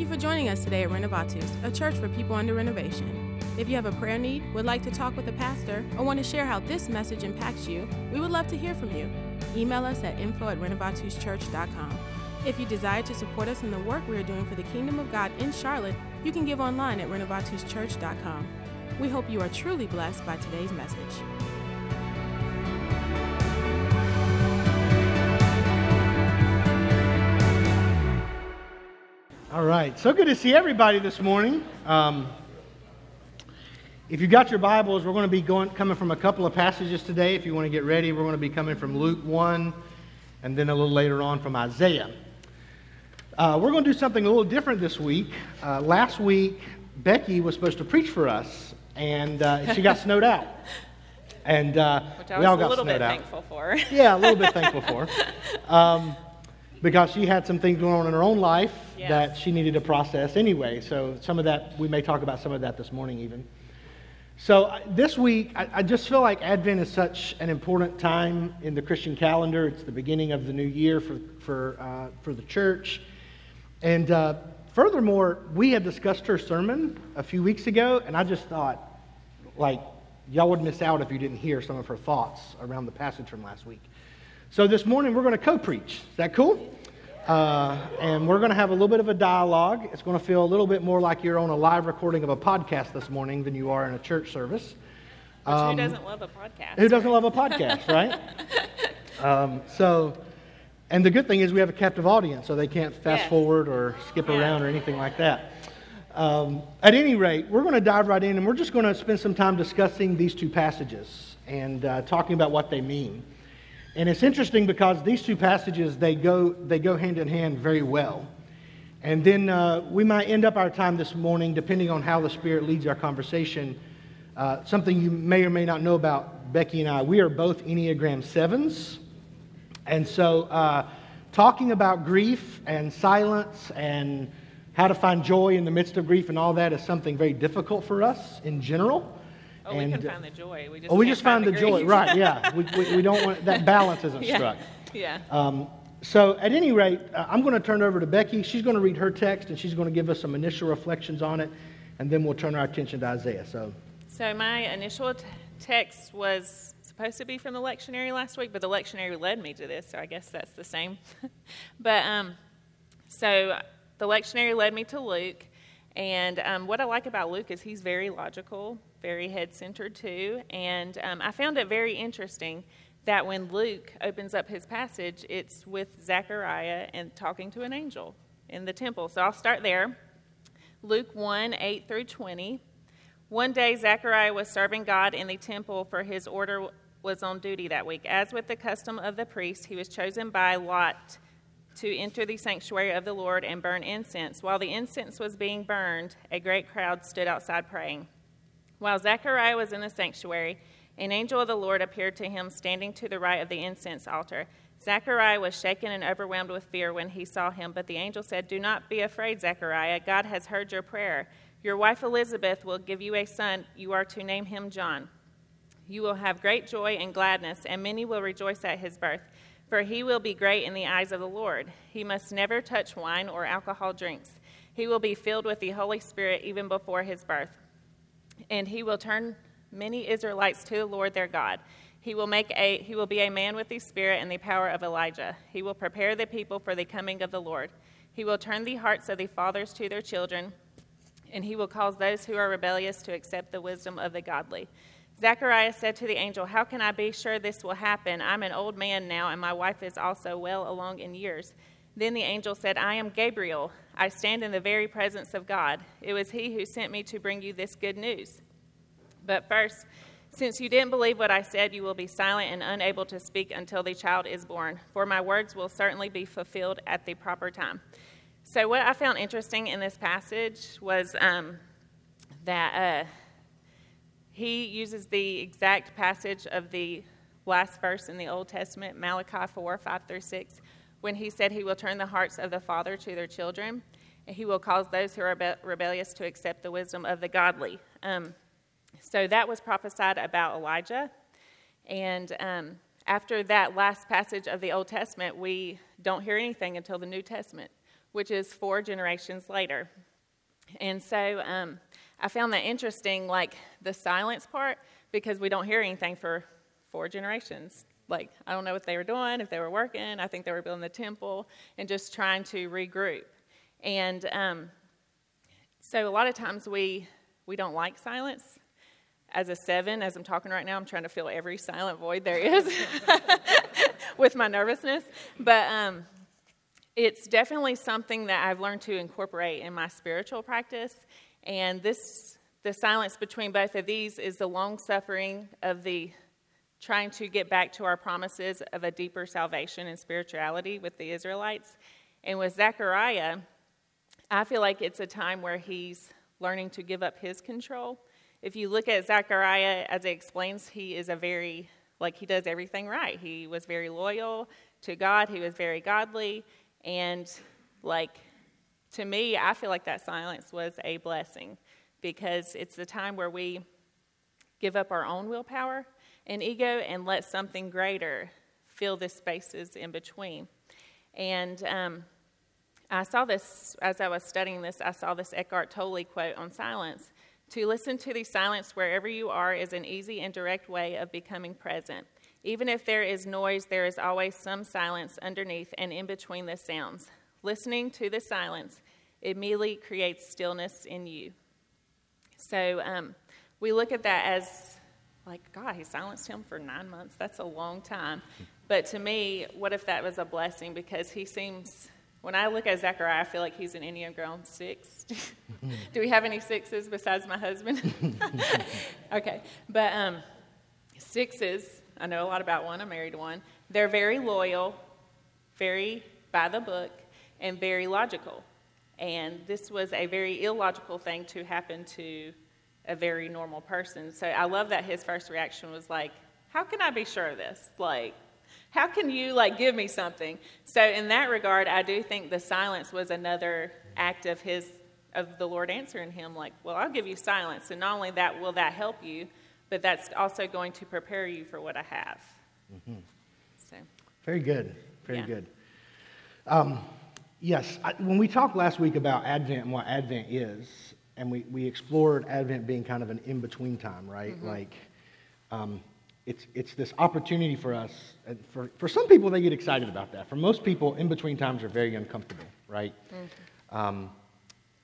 Thank you for joining us today at Renovatus, a church for people under renovation. If you have a prayer need, would like to talk with a pastor, or want to share how this message impacts you, we would love to hear from you. Email us at info at renovatuschurch.com. If you desire to support us in the work we are doing for the Kingdom of God in Charlotte, you can give online at renovatuschurch.com. We hope you are truly blessed by today's message. All right, so good to see everybody this morning. Um, if you've got your Bibles, we're going to be going, coming from a couple of passages today. If you want to get ready, we're going to be coming from Luke 1 and then a little later on from Isaiah. Uh, we're going to do something a little different this week. Uh, last week, Becky was supposed to preach for us, and uh, she got snowed out. And uh, Which I we all was a little bit thankful for. Yeah, a little bit thankful for. Um, because she had some things going on in her own life Yes. that she needed to process anyway. So some of that, we may talk about some of that this morning even. So uh, this week, I, I just feel like Advent is such an important time in the Christian calendar. It's the beginning of the new year for, for, uh, for the church. And uh, furthermore, we had discussed her sermon a few weeks ago, and I just thought, like, y'all would miss out if you didn't hear some of her thoughts around the passage from last week. So this morning, we're going to co preach. Is that cool? Uh, and we're going to have a little bit of a dialogue. It's going to feel a little bit more like you're on a live recording of a podcast this morning than you are in a church service. Um, who doesn't love a podcast? Who doesn't love a podcast, right? um, so, and the good thing is we have a captive audience, so they can't fast Yes. forward or skip Yeah. around or anything like that. Um, at any rate, we're going to dive right in and we're just going to spend some time discussing these two passages and uh, talking about what they mean. And it's interesting because these two passages they go they go hand in hand very well. And then uh, we might end up our time this morning, depending on how the Spirit leads our conversation. Uh, something you may or may not know about Becky and I, we are both Enneagram 7s. And so, uh, talking about grief and silence and how to find joy in the midst of grief and all that is something very difficult for us in general. Oh, we and, can find the joy. We just oh, we just find the joy, right? Yeah, we, we, we don't want that balance isn't yeah. struck. Yeah. Um, so, at any rate, uh, I'm going to turn it over to Becky. She's going to read her text and she's going to give us some initial reflections on it, and then we'll turn our attention to Isaiah. So, So my initial t- text was supposed to be from the lectionary last week, but the lectionary led me to this, so I guess that's the same. but um, so the lectionary led me to Luke, and um, what I like about Luke is he's very logical, very head centered too, and um, I found it very interesting that when Luke opens up his passage, it's with Zechariah and talking to an angel in the temple. So I'll start there. Luke 1 8 through 20. One day, Zechariah was serving God in the temple, for his order was on duty that week. As with the custom of the priest, he was chosen by Lot to enter the sanctuary of the Lord and burn incense. While the incense was being burned, a great crowd stood outside praying. While Zechariah was in the sanctuary, an angel of the Lord appeared to him standing to the right of the incense altar. Zechariah was shaken and overwhelmed with fear when he saw him, but the angel said, Do not be afraid, Zechariah. God has heard your prayer. Your wife Elizabeth will give you a son. You are to name him John. You will have great joy and gladness, and many will rejoice at his birth, for he will be great in the eyes of the Lord. He must never touch wine or alcohol drinks. He will be filled with the Holy Spirit even before his birth and he will turn many Israelites to the Lord their God. He will make a he will be a man with the spirit and the power of Elijah. He will prepare the people for the coming of the Lord. He will turn the hearts of the fathers to their children, and he will cause those who are rebellious to accept the wisdom of the godly. Zechariah said to the angel, How can I be sure this will happen? I'm an old man now, and my wife is also well along in years. Then the angel said, I am Gabriel. I stand in the very presence of God. It was he who sent me to bring you this good news. But first, since you didn't believe what I said, you will be silent and unable to speak until the child is born, for my words will certainly be fulfilled at the proper time. So, what I found interesting in this passage was um, that uh, he uses the exact passage of the last verse in the Old Testament, Malachi 4 5 through 6, when he said he will turn the hearts of the father to their children, and he will cause those who are rebe- rebellious to accept the wisdom of the godly. Um, so that was prophesied about Elijah. And um, after that last passage of the Old Testament, we don't hear anything until the New Testament, which is four generations later. And so um, I found that interesting, like the silence part, because we don't hear anything for four generations. Like, I don't know what they were doing, if they were working. I think they were building the temple and just trying to regroup. And um, so a lot of times we, we don't like silence. As a seven, as I'm talking right now, I'm trying to fill every silent void there is with my nervousness. But um, it's definitely something that I've learned to incorporate in my spiritual practice. And this, the silence between both of these is the long suffering of the trying to get back to our promises of a deeper salvation and spirituality with the Israelites. And with Zechariah, I feel like it's a time where he's learning to give up his control. If you look at Zechariah, as it explains, he is a very, like, he does everything right. He was very loyal to God, he was very godly. And, like, to me, I feel like that silence was a blessing because it's the time where we give up our own willpower and ego and let something greater fill the spaces in between. And um, I saw this as I was studying this, I saw this Eckhart Tolle quote on silence. To listen to the silence wherever you are is an easy and direct way of becoming present. Even if there is noise, there is always some silence underneath and in between the sounds. Listening to the silence immediately creates stillness in you. So um, we look at that as like, God, he silenced him for nine months. That's a long time. But to me, what if that was a blessing? Because he seems, when I look at Zechariah, I feel like he's an Enneagram six. Do we have any sixes besides my husband? okay. But um, sixes, I know a lot about one, I married one. They're very loyal, very by the book, and very logical. And this was a very illogical thing to happen to a very normal person. So I love that his first reaction was like, "How can I be sure of this? Like, how can you like give me something?" So in that regard, I do think the silence was another act of his of the Lord answering him like, "Well, I'll give you silence, and not only that will that help you, but that's also going to prepare you for what I have." Mm-hmm. So very good, very yeah. good. Um, yes, I, when we talked last week about Advent and what Advent is, and we, we explored Advent being kind of an in between time, right? Mm-hmm. Like, um, it's, it's this opportunity for us. And for, for some people, they get excited about that. For most people, in between times are very uncomfortable, right? Mm-hmm. Um,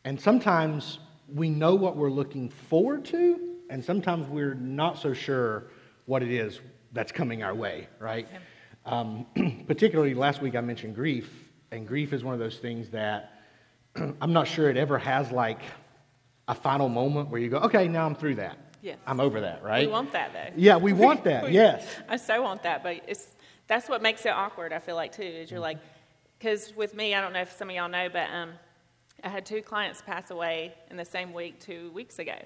and sometimes we know what we're looking forward to, and sometimes we're not so sure what it is that's coming our way, right? Um, particularly last week, I mentioned grief, and grief is one of those things that I'm not sure it ever has like a final moment where you go, okay, now I'm through that. Yes. I'm over that, right? We want that though. Yeah, we want that. we, yes. I so want that, but it's that's what makes it awkward. I feel like too is you're like, because with me, I don't know if some of y'all know, but um, I had two clients pass away in the same week two weeks ago,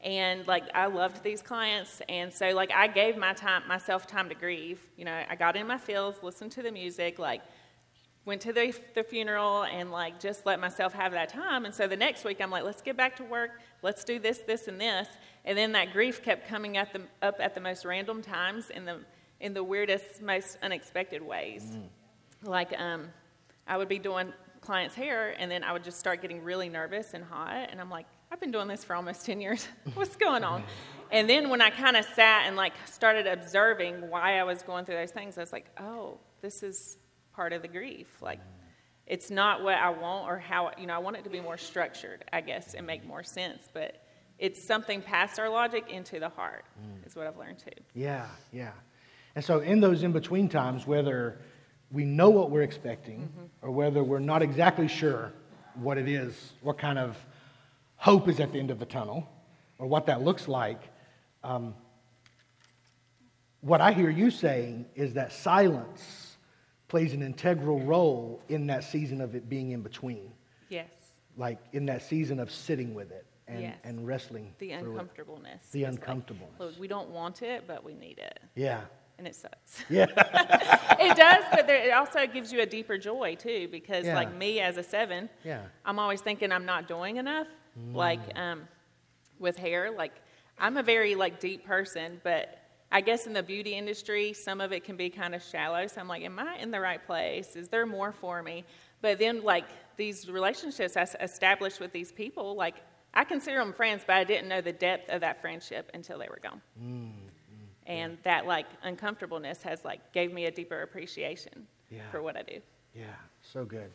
and like I loved these clients, and so like I gave my time myself time to grieve. You know, I got in my fields, listened to the music, like went to the, the funeral and like just let myself have that time. And so the next week i'm like let's get back to work. Let's do this this and this. And then that grief kept coming at the, up at the most random times in the in the weirdest most unexpected ways. Mm. like um, i would be doing clients hair and then i would just start getting really nervous and hot. And i'm like i've been doing this for almost 10 years. What's going on? And then when i kind of sat and like started observing why i was going through those things i was like oh this is part of the grief. Like, it's not what I want or how, you know, I want it to be more structured, I guess, and make more sense. But it's something past our logic into the heart, mm. is what I've learned too. Yeah, yeah. And so, in those in between times, whether we know what we're expecting mm-hmm. or whether we're not exactly sure what it is, what kind of hope is at the end of the tunnel, or what that looks like, um, what I hear you saying is that silence plays an integral role in that season of it being in between. Yes. Like in that season of sitting with it and, yes. and wrestling. The uncomfortableness. It. The uncomfortableness. Like, we don't want it, but we need it. Yeah. And it sucks. Yeah. it does, but there, it also gives you a deeper joy too, because yeah. like me as a seven, yeah. I'm always thinking I'm not doing enough. Mm. Like um, with hair, like I'm a very like deep person, but I guess in the beauty industry, some of it can be kind of shallow. So I'm like, am I in the right place? Is there more for me? But then, like, these relationships I established with these people, like, I consider them friends, but I didn't know the depth of that friendship until they were gone. Mm, mm, and that, like, uncomfortableness has, like, gave me a deeper appreciation Yeah. for what I do. Yeah, so good.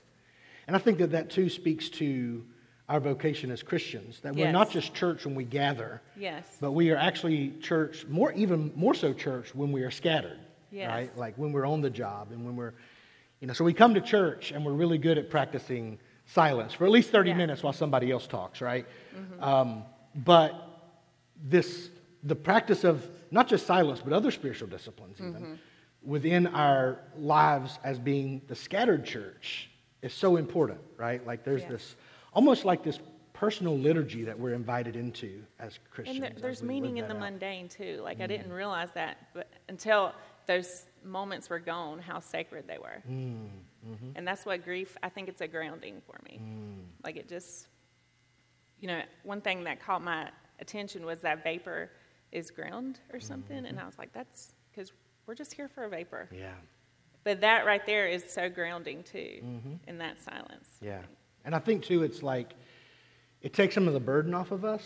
And I think that that too speaks to our vocation as Christians, that we're not just church when we gather, Yes. but we are actually church, more even more so church when we are scattered, Yes. right? Like when we're on the job and when we're, you know, so we come to church and we're really good at practicing silence for at least 30 Yeah. Mm-hmm. minutes while somebody else talks, right? Um, but this, the practice of not just silence, but other spiritual disciplines even, Mm-hmm. within our lives as being the scattered church is so important, right? Like there's Yes. this, almost like this personal liturgy that we're invited into as Christians. And there, there's meaning in the out. mundane too. Like I mm. didn't realize that, but until those moments were gone, how sacred they were. Mm, mm-hmm. And that's what grief. I think it's a grounding for me. Mm. Like it just, you know, one thing that caught my attention was that vapor is ground or mm-hmm, something, and mm-hmm. I was like, that's because we're just here for a vapor. Yeah, But that right there is so grounding too, in that silence. yeah. And I think too, it's like it takes some of the burden off of us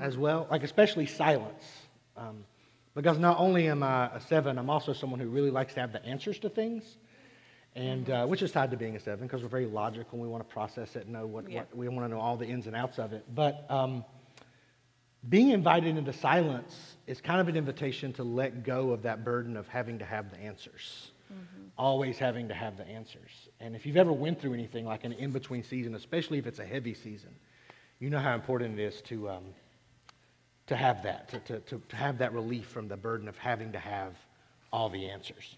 as well, like especially silence. Um, because not only am I a seven, I'm also someone who really likes to have the answers to things, and uh, which is tied to being a seven because we're very logical. and We want to process it, and know what, Yeah. what we want to know all the ins and outs of it. But um, being invited into silence is kind of an invitation to let go of that burden of having to have the answers always having to have the answers and if you've ever went through anything like an in-between season especially if it's a heavy season you know how important it is to, um, to have that to, to, to, to have that relief from the burden of having to have all the answers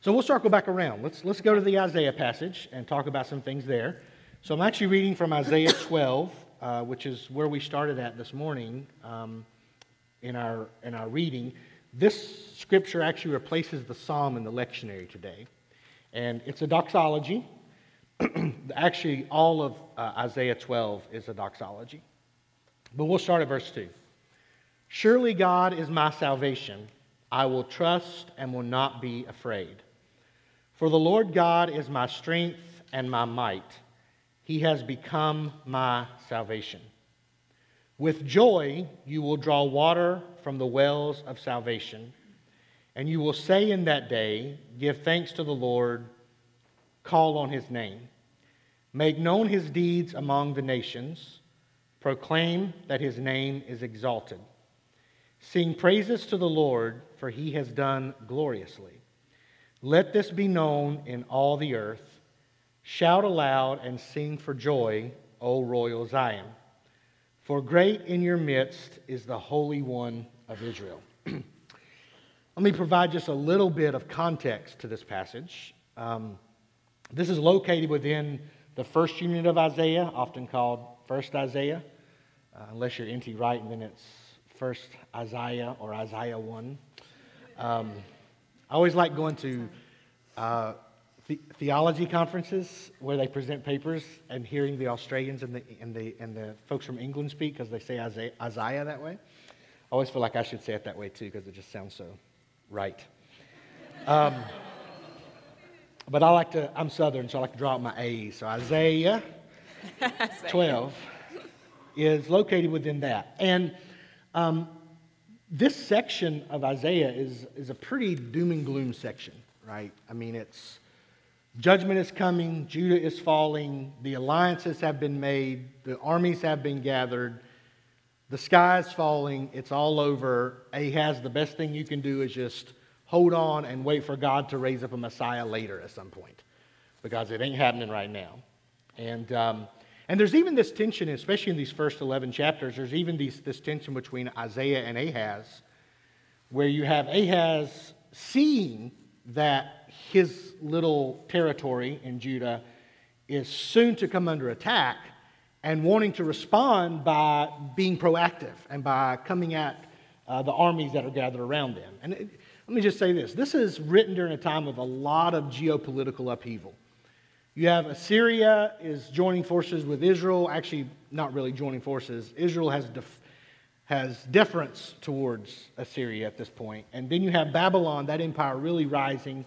so we'll circle back around. Let's, let's go to the Isaiah passage and talk about some things there. So I'm actually reading from Isaiah 12, uh, which is where we started at this morning um, in, our, in our reading. This scripture actually replaces the psalm in the lectionary today. And it's a doxology. actually, all of uh, Isaiah 12 is a doxology. But we'll start at verse 2. Surely God is my salvation. I will trust and will not be afraid. For the Lord God is my strength and my might. He has become my salvation. With joy you will draw water from the wells of salvation. And you will say in that day, Give thanks to the Lord, call on his name. Make known his deeds among the nations, proclaim that his name is exalted. Sing praises to the Lord, for he has done gloriously. Let this be known in all the earth. Shout aloud and sing for joy, O royal Zion. For great in your midst is the Holy One of Israel. Let me provide just a little bit of context to this passage. Um, this is located within the first unit of Isaiah, often called First Isaiah, uh, unless you're N.T. Wright, and then it's First Isaiah or Isaiah 1. Um, I always like going to uh, the- theology conferences where they present papers and hearing the Australians and the, and the, and the folks from England speak because they say Isaiah, Isaiah that way. I always feel like I should say it that way too because it just sounds so right. Um, but I like to, I'm Southern, so I like to draw out my A's. So Isaiah 12 is located within that. And um, this section of Isaiah is, is a pretty doom and gloom section, right? I mean, it's judgment is coming, Judah is falling, the alliances have been made, the armies have been gathered, the sky is falling, it's all over. Ahaz, the best thing you can do is just hold on and wait for God to raise up a Messiah later at some point because it ain't happening right now. And, um, and there's even this tension, especially in these first 11 chapters, there's even these, this tension between Isaiah and Ahaz, where you have Ahaz seeing that his little territory in Judah is soon to come under attack and wanting to respond by being proactive and by coming at uh, the armies that are gathered around them. And it, let me just say this this is written during a time of a lot of geopolitical upheaval. You have Assyria is joining forces with Israel, actually, not really joining forces. Israel has, has deference towards Assyria at this point. And then you have Babylon, that empire really rising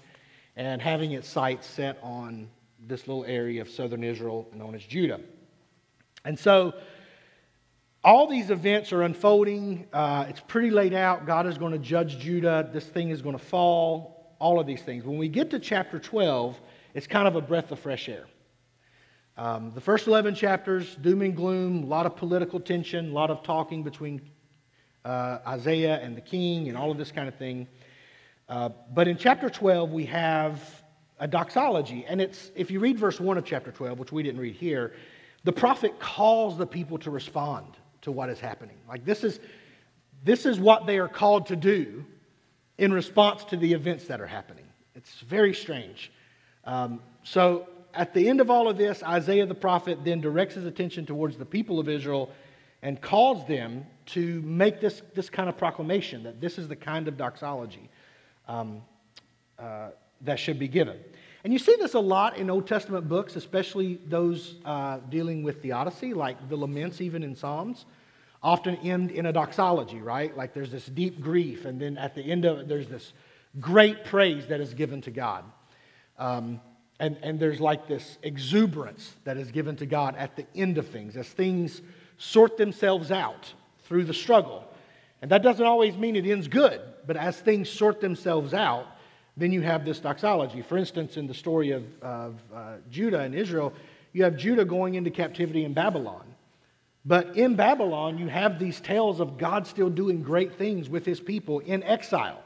and having its sights set on this little area of southern Israel known as Judah. And so all these events are unfolding. Uh, it's pretty laid out. God is going to judge Judah. This thing is going to fall. All of these things. When we get to chapter 12, it's kind of a breath of fresh air. Um, the first 11 chapters, doom and gloom, a lot of political tension, a lot of talking between uh, Isaiah and the king, and all of this kind of thing. Uh, but in chapter 12, we have a doxology. And it's, if you read verse 1 of chapter 12, which we didn't read here, the prophet calls the people to respond to what is happening. Like this is, this is what they are called to do in response to the events that are happening. It's very strange. Um, so at the end of all of this, Isaiah the prophet then directs his attention towards the people of Israel and calls them to make this, this kind of proclamation that this is the kind of doxology um, uh, that should be given. And you see this a lot in Old Testament books, especially those uh, dealing with theodicy, like the laments, even in Psalms, often end in a doxology, right? Like there's this deep grief, and then at the end of it, there's this great praise that is given to God. Um, and, and there's like this exuberance that is given to God at the end of things as things sort themselves out through the struggle. And that doesn't always mean it ends good, but as things sort themselves out, then you have this doxology. For instance, in the story of, of uh, Judah and Israel, you have Judah going into captivity in Babylon. But in Babylon, you have these tales of God still doing great things with his people in exile.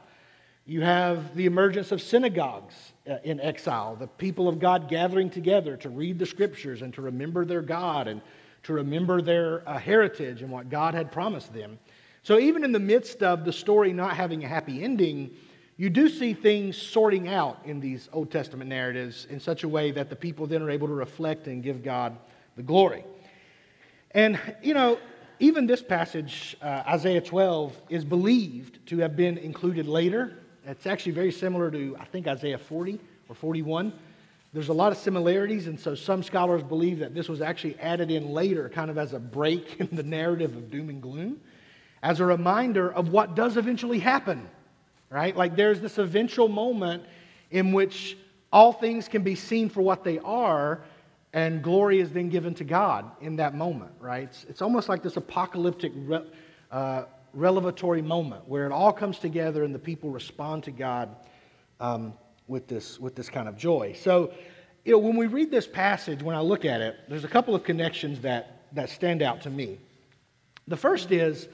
You have the emergence of synagogues uh, in exile, the people of God gathering together to read the scriptures and to remember their God and to remember their uh, heritage and what God had promised them. So, even in the midst of the story not having a happy ending, you do see things sorting out in these Old Testament narratives in such a way that the people then are able to reflect and give God the glory. And, you know, even this passage, uh, Isaiah 12, is believed to have been included later it's actually very similar to, I think, Isaiah 40 or 41. There's a lot of similarities, and so some scholars believe that this was actually added in later, kind of as a break in the narrative of doom and gloom, as a reminder of what does eventually happen, right? Like there's this eventual moment in which all things can be seen for what they are, and glory is then given to God in that moment, right? It's, it's almost like this apocalyptic uh, revelatory moment where it all comes together and the people respond to God um, with, this, with this kind of joy. So, you know, when we read this passage, when I look at it, there's a couple of connections that, that stand out to me. The first is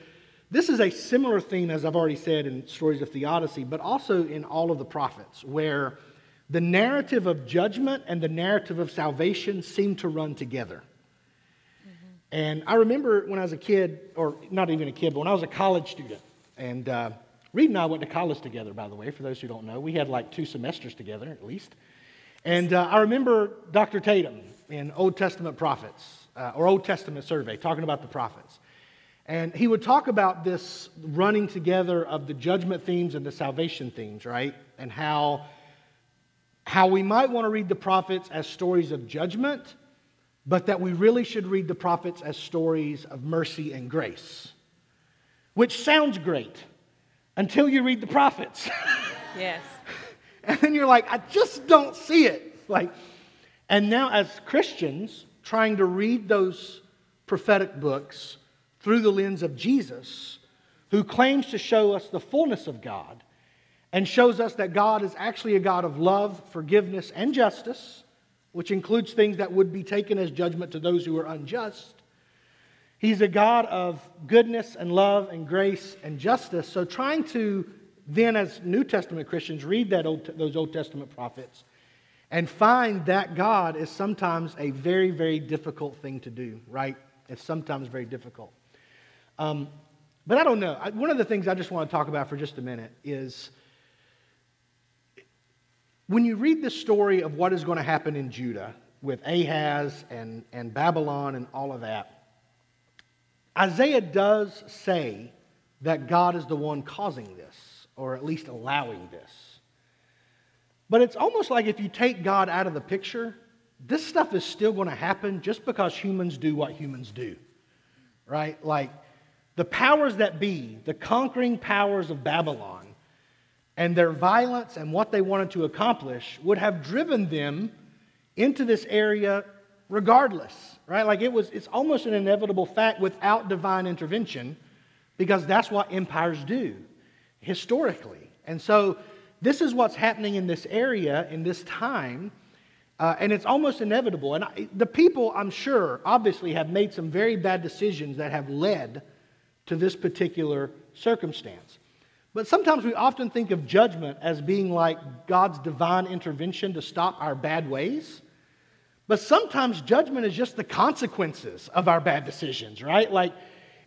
this is a similar theme, as I've already said, in stories of theodicy, but also in all of the prophets, where the narrative of judgment and the narrative of salvation seem to run together. And I remember when I was a kid, or not even a kid, but when I was a college student, and uh, Reed and I went to college together, by the way, for those who don't know. We had like two semesters together, at least. And uh, I remember Dr. Tatum in Old Testament prophets, uh, or Old Testament survey, talking about the prophets. And he would talk about this running together of the judgment themes and the salvation themes, right? And how, how we might want to read the prophets as stories of judgment but that we really should read the prophets as stories of mercy and grace, which sounds great until you read the prophets. Yes. and then you're like, I just don't see it. Like, and now as Christians, trying to read those prophetic books through the lens of Jesus, who claims to show us the fullness of God and shows us that God is actually a God of love, forgiveness, and justice which includes things that would be taken as judgment to those who are unjust. He's a God of goodness and love and grace and justice. So, trying to then, as New Testament Christians, read that Old, those Old Testament prophets and find that God is sometimes a very, very difficult thing to do, right? It's sometimes very difficult. Um, but I don't know. One of the things I just want to talk about for just a minute is when you read the story of what is going to happen in Judah with Ahaz and, and Babylon and all of that, Isaiah does say that God is the one causing this, or at least allowing this. But it's almost like if you take God out of the picture, this stuff is still going to happen just because humans do what humans do, right? Like the powers that be, the conquering powers of Babylon, and their violence and what they wanted to accomplish would have driven them into this area regardless, right? Like it was, it's almost an inevitable fact without divine intervention because that's what empires do historically. And so this is what's happening in this area in this time. Uh, and it's almost inevitable. And I, the people, I'm sure, obviously have made some very bad decisions that have led to this particular circumstance. But sometimes we often think of judgment as being like God's divine intervention to stop our bad ways. But sometimes judgment is just the consequences of our bad decisions, right? Like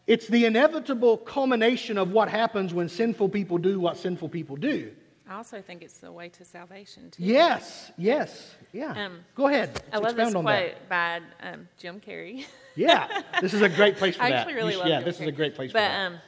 it's the inevitable culmination of what happens when sinful people do what sinful people do. I also think it's the way to salvation too. Yes, yes, yeah. Um, Go ahead. Let's I love this quote that. by um, Jim Carrey. yeah, this is a great place for I that. I actually really love. Yeah, Jim this Carrey. is a great place but, for that. Um,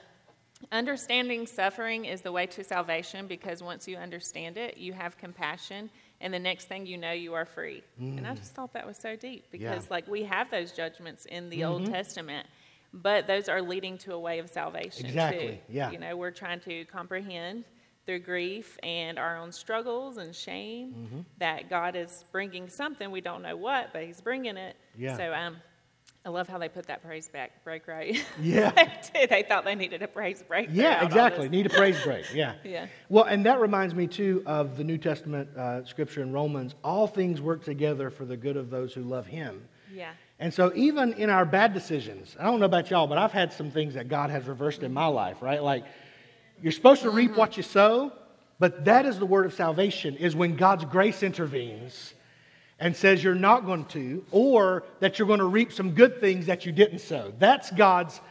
understanding suffering is the way to salvation because once you understand it, you have compassion, and the next thing you know, you are free. Mm. And I mm. just thought that was so deep because, yeah. like, we have those judgments in the mm-hmm. Old Testament but those are leading to a way of salvation exactly too. yeah you know we're trying to comprehend through grief and our own struggles and shame mm-hmm. that god is bringing something we don't know what but he's bringing it yeah. so um I love how they put that praise back break right. Yeah, they, they thought they needed a praise break. Yeah, exactly. Need a praise break. Yeah. yeah. Well, and that reminds me too of the New Testament uh, scripture in Romans. All things work together for the good of those who love Him. Yeah. And so, even in our bad decisions, I don't know about y'all, but I've had some things that God has reversed in my life, right? Like, you're supposed to reap what you sow, but that is the word of salvation, is when God's grace intervenes and says you're not going to, or that you're going to reap some good things that you didn't sow. That's God's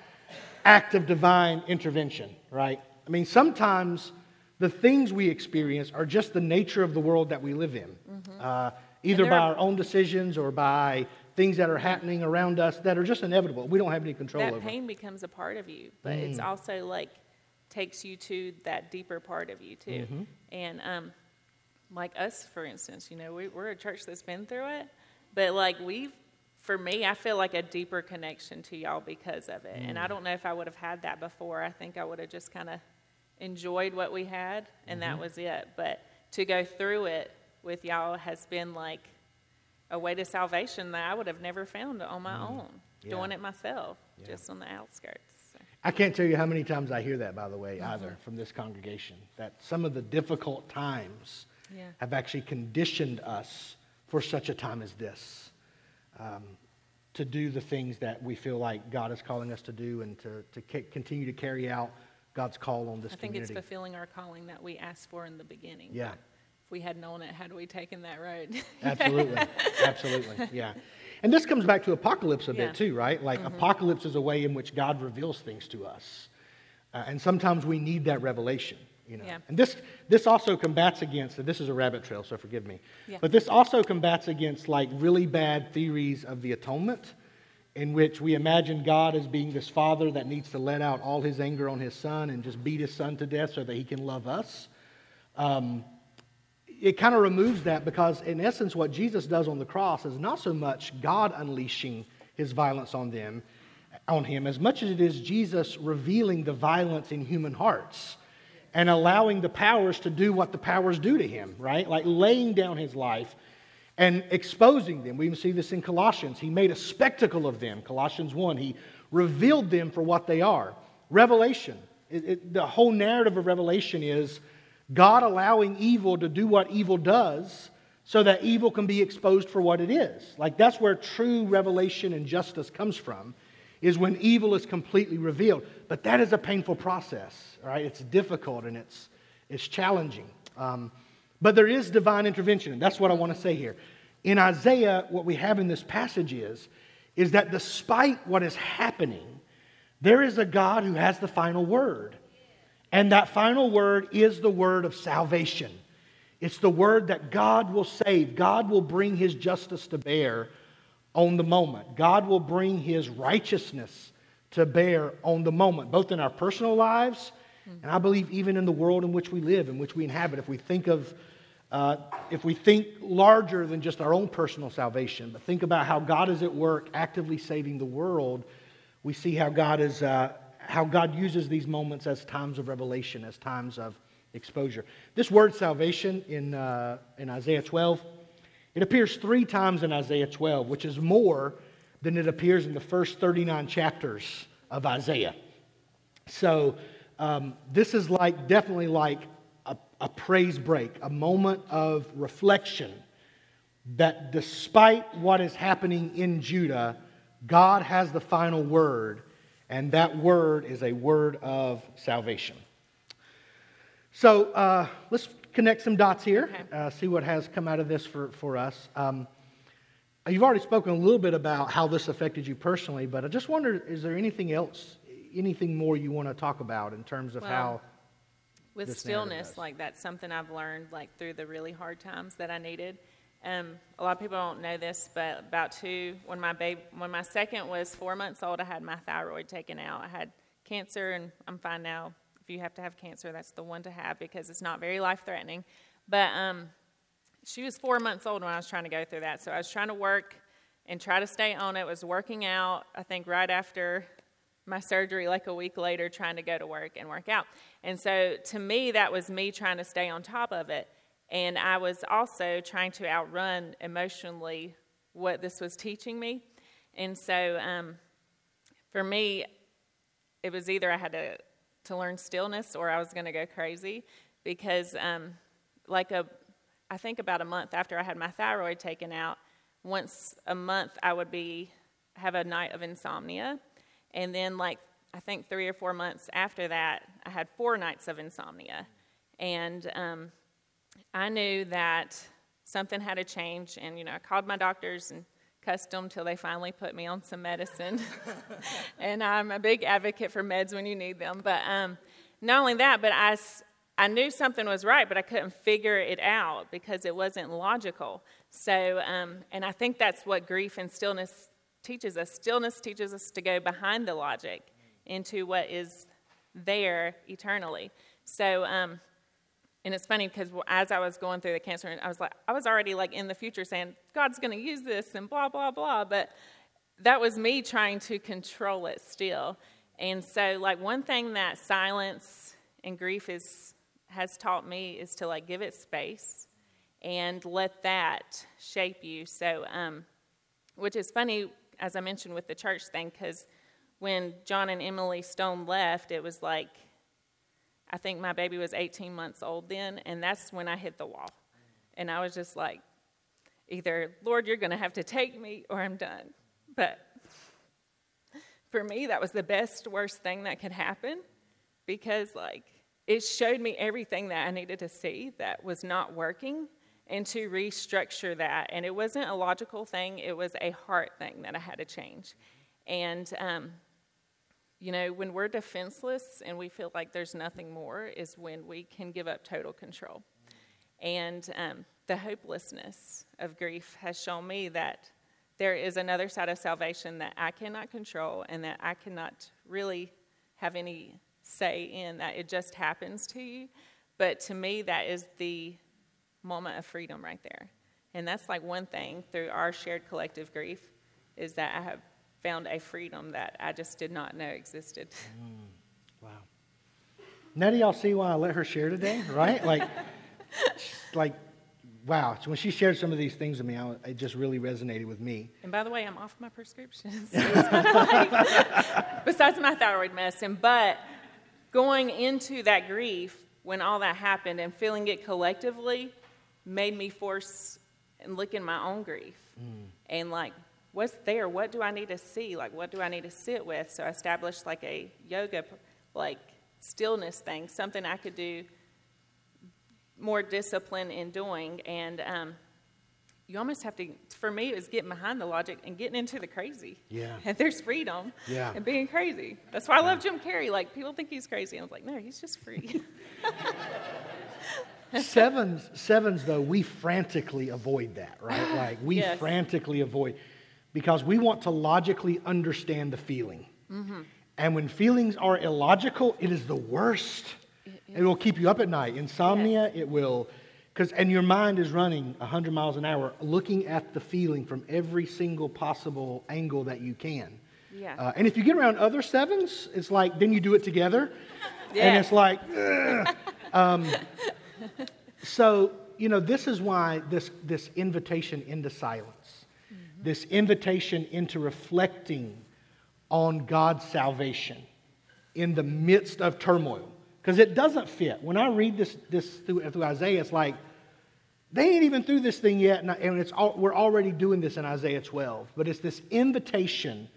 act of divine intervention, right? I mean, sometimes the things we experience are just the nature of the world that we live in, mm-hmm. uh, either by our own decisions or by things that are happening around us that are just inevitable. We don't have any control that over. That pain becomes a part of you, but mm. it's also like takes you to that deeper part of you too. Mm-hmm. And um, like us, for instance, you know, we, we're a church that's been through it, but like we've, for me, I feel like a deeper connection to y'all because of it. Mm. And I mm. don't know if I would have had that before. I think I would have just kind of enjoyed what we had, and mm-hmm. that was it. But to go through it with y'all has been like a way to salvation that I would have never found on my mm. own, yeah. doing it myself, yeah. just on the outskirts. So. I can't tell you how many times I hear that, by the way, mm-hmm. either from this congregation, that some of the difficult times yeah. have actually conditioned us for such a time as this. Um, to do the things that we feel like God is calling us to do and to, to continue to carry out God's call on this I think community. it's fulfilling our calling that we asked for in the beginning. Yeah if we had known it, had we taken that road? absolutely, absolutely, yeah. And this comes back to apocalypse a yeah. bit too, right? Like mm-hmm. apocalypse is a way in which God reveals things to us, uh, and sometimes we need that revelation. You know? Yeah. And this this also combats against. This is a rabbit trail, so forgive me. Yeah. But this also combats against like really bad theories of the atonement, in which we imagine God as being this father that needs to let out all his anger on his son and just beat his son to death so that he can love us. Um, it kind of removes that because, in essence, what Jesus does on the cross is not so much God unleashing his violence on them, on him, as much as it is Jesus revealing the violence in human hearts and allowing the powers to do what the powers do to him, right? Like laying down his life and exposing them. We even see this in Colossians. He made a spectacle of them, Colossians 1. He revealed them for what they are. Revelation. It, it, the whole narrative of Revelation is God allowing evil to do what evil does so that evil can be exposed for what it is. Like that's where true revelation and justice comes from, is when evil is completely revealed. But that is a painful process, right? It's difficult and it's, it's challenging. Um, but there is divine intervention, and that's what I want to say here. In Isaiah, what we have in this passage is, is that despite what is happening, there is a God who has the final word. And that final word is the word of salvation. It's the word that God will save. God will bring his justice to bear on the moment. God will bring his righteousness to bear on the moment, both in our personal lives and I believe even in the world in which we live, in which we inhabit. If we think of uh, if we think larger than just our own personal salvation, but think about how God is at work actively saving the world, we see how God is uh, how God uses these moments as times of revelation, as times of exposure. This word salvation in, uh, in Isaiah 12 It appears three times in Isaiah 12, which is more than it appears in the first 39 chapters of Isaiah. So um, this is like definitely like a, a praise break, a moment of reflection that despite what is happening in Judah, God has the final word, and that word is a word of salvation. So uh, let's connect some dots here, Okay. uh, see what has come out of this for, for us. Um, you've already spoken a little bit about how this affected you personally, but I just wonder is there anything else, anything more you want to talk about in terms of Well, how. with stillness like that's something i've learned like through the really hard times that i needed um, a lot of people don't know this but about two when my baby when my second was four months old i had my thyroid taken out i had cancer and i'm fine now if you have to have cancer that's the one to have because it's not very life threatening but um, she was four months old when I was trying to go through that. So I was trying to work and try to stay on it. Was working out, I think, right after my surgery, like a week later, trying to go to work and work out. And so to me, that was me trying to stay on top of it. And I was also trying to outrun emotionally what this was teaching me. And so um, for me, it was either I had to, to learn stillness or I was going to go crazy because, um, like a, I think about a month after I had my thyroid taken out, once a month I would be have a night of insomnia, and then like I think three or four months after that, I had four nights of insomnia, and um, I knew that something had to change, and you know I called my doctors and cussed them till they finally put me on some medicine. and I'm a big advocate for meds when you need them. But um, not only that, but I, I knew something was right, but I couldn't figure it out because it wasn't logical. So, um, and I think that's what grief and stillness teaches us. Stillness teaches us to go behind the logic into what is there eternally. So, um, and it's funny because as I was going through the cancer, I was like, I was already like in the future saying, God's going to use this and blah, blah, blah. But that was me trying to control it still. And so, like, one thing that silence and grief is, has taught me is to like give it space and let that shape you. So, um, which is funny, as I mentioned with the church thing, because when John and Emily Stone left, it was like, I think my baby was 18 months old then, and that's when I hit the wall. And I was just like, either, Lord, you're going to have to take me or I'm done. But for me, that was the best, worst thing that could happen because, like, it showed me everything that I needed to see that was not working and to restructure that. And it wasn't a logical thing, it was a heart thing that I had to change. And, um, you know, when we're defenseless and we feel like there's nothing more, is when we can give up total control. And um, the hopelessness of grief has shown me that there is another side of salvation that I cannot control and that I cannot really have any say in, that it just happens to you. But to me, that is the moment of freedom right there. And that's like one thing through our shared collective grief is that I have found a freedom that I just did not know existed. Mm, wow. Now do y'all see why I let her share today, right? Like, like, wow. So when she shared some of these things with me, I, it just really resonated with me. And by the way, I'm off my prescriptions. Besides my thyroid medicine, but going into that grief when all that happened and feeling it collectively made me force and look in my own grief mm. and like what's there? What do i need to see? Like what do i need to sit with? So i established like a yoga like stillness thing something i could do more discipline in doing. And um, you almost have to for me it was getting behind the logic and getting into the crazy. Yeah. and there's freedom Yeah. and being crazy. That's why i love jim carrey. Like people think he's crazy. I was like no he's just free. Sevens, sevens though, we frantically avoid that, right? Like we Yes. frantically avoid because we want to logically understand the feeling. Mm-hmm. And when feelings are illogical, it is the worst. It will keep you up at night. Insomnia, it will, because and your mind is running 100 miles an hour, looking at the feeling from every single possible angle that you can. Yeah. Uh, and if you get around other sevens, it's like then you do it together, and it's like, um, so you know, this is why this, this invitation into silence. This invitation into reflecting on God's salvation in the midst of turmoil, because it doesn't fit. When I read this, this through, through Isaiah, it's like, they ain't even through this thing yet, and it's all, we're already doing this in Isaiah 12. But it's this invitation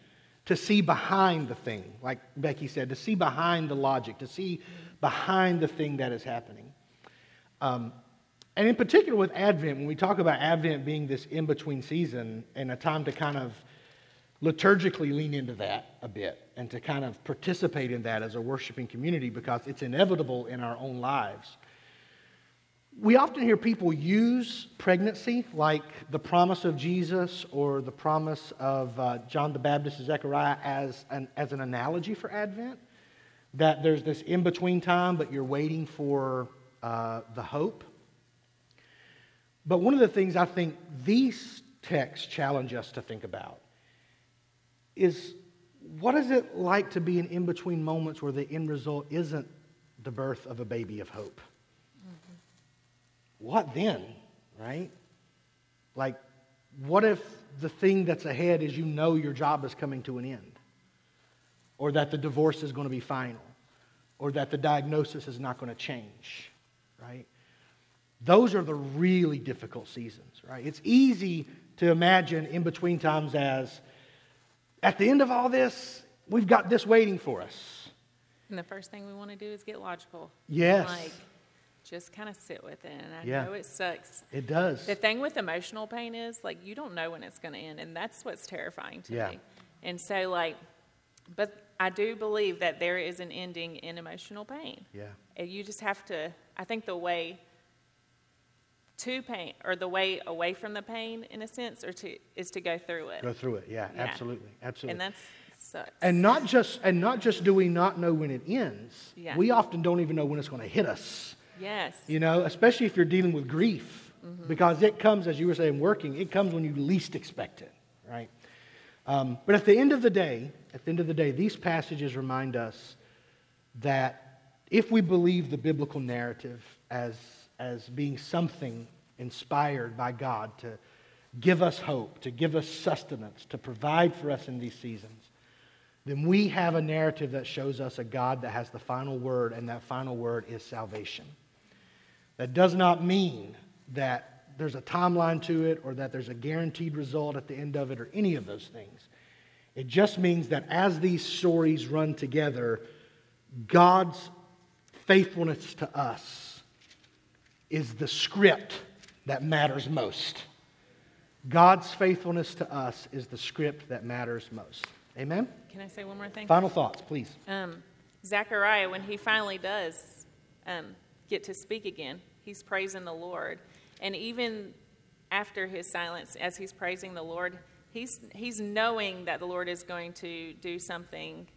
to see behind the thing, like Becky said, to see behind the logic, to see behind the thing that is happening. Um, and in particular with Advent, when we talk about Advent being this in between season and a time to kind of liturgically lean into that a bit and to kind of participate in that as a worshiping community because it's inevitable in our own lives. We often hear people use pregnancy, like the promise of Jesus or the promise of uh, John the Baptist and Zechariah, as an, as an analogy for Advent. That there's this in between time, but you're waiting for uh, the hope. But one of the things I think these texts challenge us to think about is what is it like to be in in between moments where the end result isn't the birth of a baby of hope? Mm-hmm. What then, right? Like, what if the thing that's ahead is you know your job is coming to an end? Or that the divorce is going to be final? Or that the diagnosis is not going to change, right? Those are the really difficult seasons, right? It's easy to imagine in between times as at the end of all this, we've got this waiting for us. And the first thing we want to do is get logical. Yes. Like, just kind of sit with it. And I yeah. know it sucks. It does. The thing with emotional pain is, like, you don't know when it's going to end. And that's what's terrifying to yeah. me. And so, like, but I do believe that there is an ending in emotional pain. Yeah. And you just have to, I think the way to pain or the way away from the pain in a sense or to is to go through it go through it yeah, yeah. absolutely absolutely and that's sucks. and not just and not just do we not know when it ends yeah. we often don't even know when it's going to hit us yes you know especially if you're dealing with grief mm-hmm. because it comes as you were saying working it comes when you least expect it right um, but at the end of the day at the end of the day these passages remind us that if we believe the biblical narrative as as being something inspired by God to give us hope, to give us sustenance, to provide for us in these seasons, then we have a narrative that shows us a God that has the final word, and that final word is salvation. That does not mean that there's a timeline to it or that there's a guaranteed result at the end of it or any of those things. It just means that as these stories run together, God's faithfulness to us is the script that matters most. God's faithfulness to us is the script that matters most. Amen? Can I say one more thing? Final thoughts, please. Um, Zechariah, when he finally does um, get to speak again, he's praising the Lord. And even after his silence, as he's praising the Lord, he's, he's knowing that the Lord is going to do something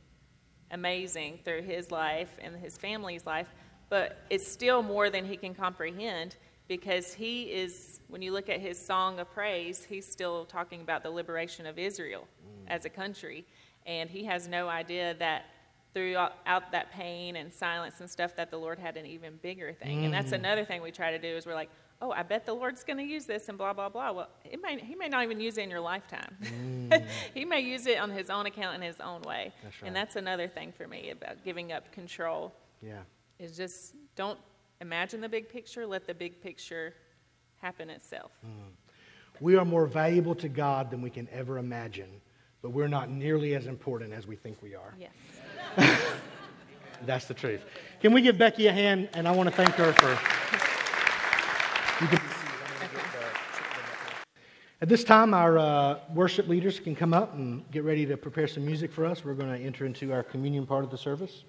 amazing through his life and his family's life but it's still more than he can comprehend because he is, when you look at his song of praise, he's still talking about the liberation of Israel mm. as a country. And he has no idea that throughout that pain and silence and stuff that the Lord had an even bigger thing. Mm. And that's mm. another thing we try to do is we're like, oh, I bet the Lord's going to use this and blah, blah, blah. Well, may, he may not even use it in your lifetime. Mm. he may use it on his own account in his own way. That's right. And that's another thing for me about giving up control. Yeah is just don't imagine the big picture, let the big picture happen itself. Mm. We are more valuable to God than we can ever imagine, but we're not nearly as important as we think we are. Yes. That's the truth. Can we give Becky a hand? And I want to thank her for. At this time, our uh, worship leaders can come up and get ready to prepare some music for us. We're going to enter into our communion part of the service.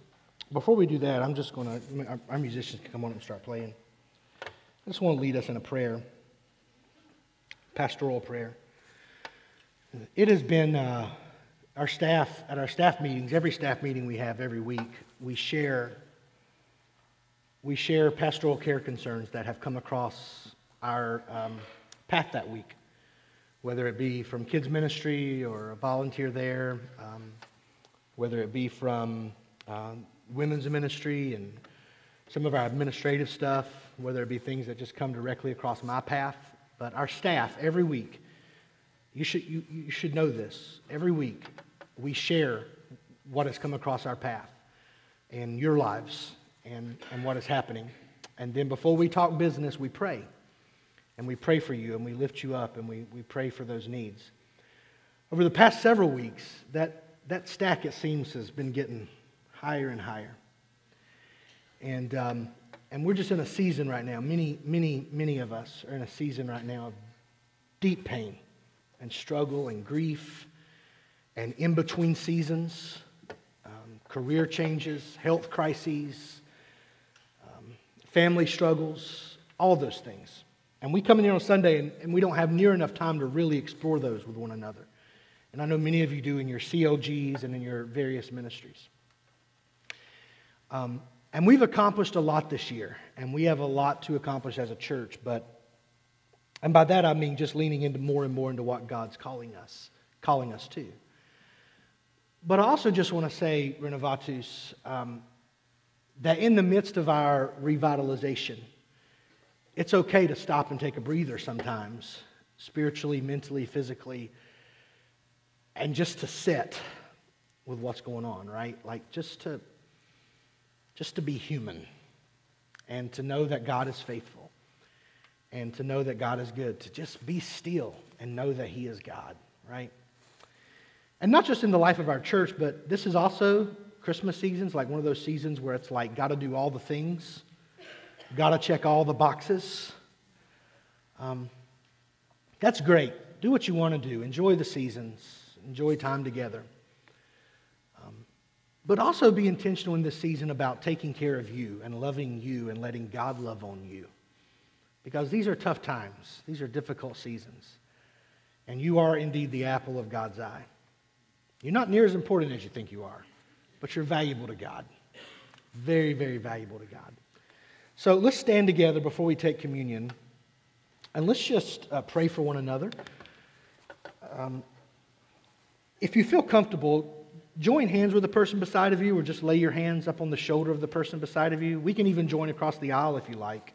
Before we do that, I'm just going to, our, musicians can come on and start playing. I just want to lead us in a prayer, pastoral prayer. It has been uh, our staff, at our staff meetings, every staff meeting we have every week, we share, we share pastoral care concerns that have come across our um, path that week, whether it be from kids ministry or a volunteer there, um, whether it be from um, women's ministry and some of our administrative stuff. whether it be things that just come directly across my path, but our staff every week, you should, you, you should know this. Every week, we share what has come across our path and your lives and, and what is happening. And then before we talk business, we pray. And we pray for you and we lift you up and we, we pray for those needs. Over the past several weeks, that, that stack, it seems, has been getting higher and higher. And, um, and we're just in a season right now. Many, many, many of us are in a season right now of deep pain and struggle and grief and in between seasons, um, career changes, health crises, um, family struggles, all those things. And we come in here on Sunday and, and we don't have near enough time to really explore those with one another. And I know many of you do in your CLGs and in your various ministries. Um, and we've accomplished a lot this year, and we have a lot to accomplish as a church, but and by that I mean just leaning into more and more into what God's calling us, calling us to. But I also just want to say, Renovatus, um, that in the midst of our revitalization, it's okay to stop and take a breather sometimes, spiritually, mentally, physically, and just to sit with what's going on, right? Like just to just to be human and to know that God is faithful and to know that God is good, to just be still and know that He is God, right? And not just in the life of our church, but this is also Christmas seasons, like one of those seasons where it's like, got to do all the things, got to check all the boxes. Um, that's great. Do what you want to do. Enjoy the seasons, enjoy time together. But also be intentional in this season about taking care of you and loving you and letting God love on you. Because these are tough times, these are difficult seasons. And you are indeed the apple of God's eye. You're not near as important as you think you are, but you're valuable to God. Very, very valuable to God. So let's stand together before we take communion and let's just uh, pray for one another. Um, if you feel comfortable, join hands with the person beside of you or just lay your hands up on the shoulder of the person beside of you. We can even join across the aisle if you like.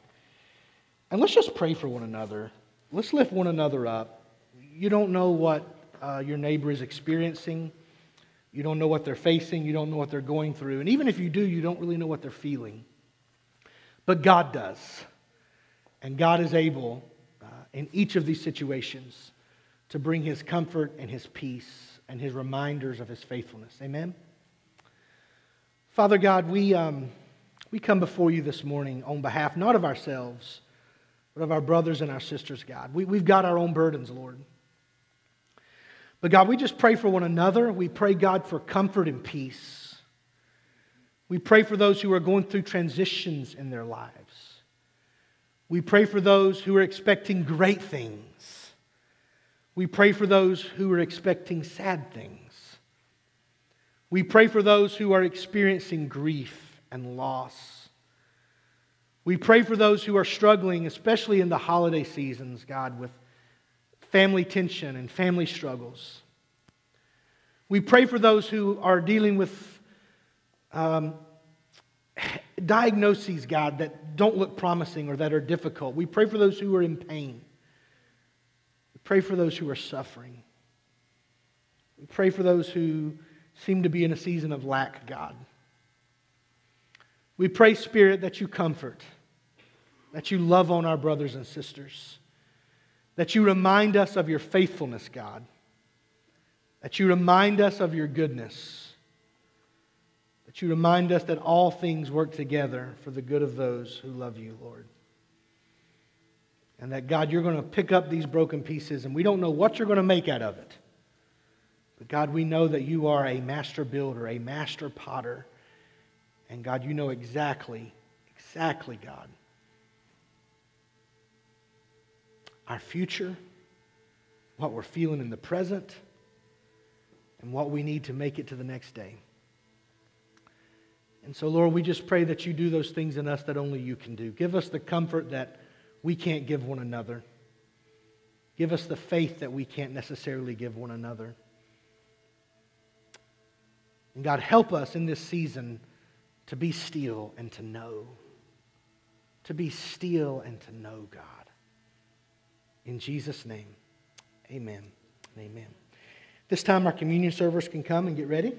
And let's just pray for one another. Let's lift one another up. You don't know what uh, your neighbor is experiencing. You don't know what they're facing. You don't know what they're going through. And even if you do, you don't really know what they're feeling. But God does. And God is able, uh, in each of these situations, to bring his comfort and his peace and his reminders of his faithfulness. Amen? Father God, we, um, we come before you this morning on behalf not of ourselves but of our brothers and our sisters, God. We, we've got our own burdens, Lord. But God, we just pray for one another. We pray, God, for comfort and peace. We pray for those who are going through transitions in their lives. We pray for those who are expecting great things. We pray for those who are expecting sad things. We pray for those who are experiencing grief and loss. We pray for those who are struggling, especially in the holiday seasons, God, with family tension and family struggles. We pray for those who are dealing with um, diagnoses, God, that don't look promising or that are difficult. We pray for those who are in pain. Pray for those who are suffering. Pray for those who seem to be in a season of lack, God. We pray, Spirit, that you comfort that you love on our brothers and sisters, that you remind us of your faithfulness, God, that you remind us of your goodness, that you remind us that all things work together for the good of those who love you, Lord. And that, God, you're going to pick up these broken pieces, and we don't know what you're going to make out of it. But, God, we know that you are a master builder, a master potter. And, God, you know exactly, exactly, God, our future, what we're feeling in the present, and what we need to make it to the next day. And so, Lord, we just pray that you do those things in us that only you can do. Give us the comfort that we can't give one another. Give us the faith that we can't necessarily give one another. And God, help us in this season to be still and to know. to be still and to know God. In Jesus' name, amen amen. This time, our communion servers can come and get ready.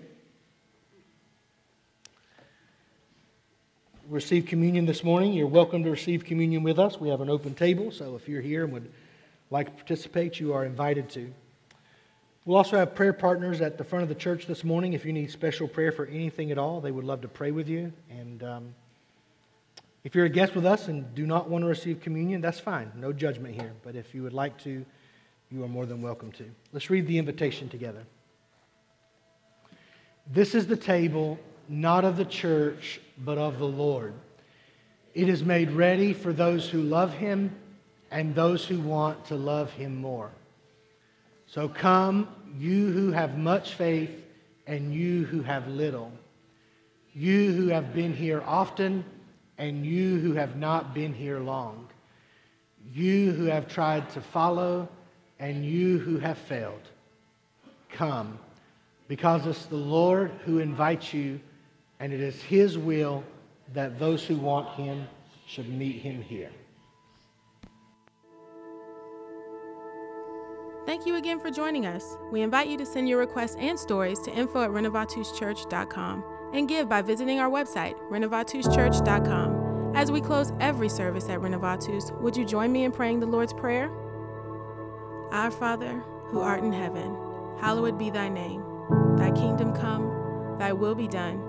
Receive communion this morning. You're welcome to receive communion with us. We have an open table, so if you're here and would like to participate, you are invited to. We'll also have prayer partners at the front of the church this morning. If you need special prayer for anything at all, they would love to pray with you. And um, if you're a guest with us and do not want to receive communion, that's fine. No judgment here. But if you would like to, you are more than welcome to. Let's read the invitation together. This is the table, not of the church, but of the Lord. It is made ready for those who love him and those who want to love him more. So come, you who have much faith, and you who have little. You who have been here often, and you who have not been here long. You who have tried to follow, and you who have failed. Come, because it's the Lord who invites you, and it is His will that those who want Him should meet Him here. Thank you again for joining us. We invite you to send your requests and stories to info at renovatuschurch.com and give by visiting our website, renovatuschurch.com. As we close every service at Renovatus, would you join me in praying the Lord's Prayer? Our Father, who art in heaven, hallowed be thy name. Thy kingdom come, thy will be done,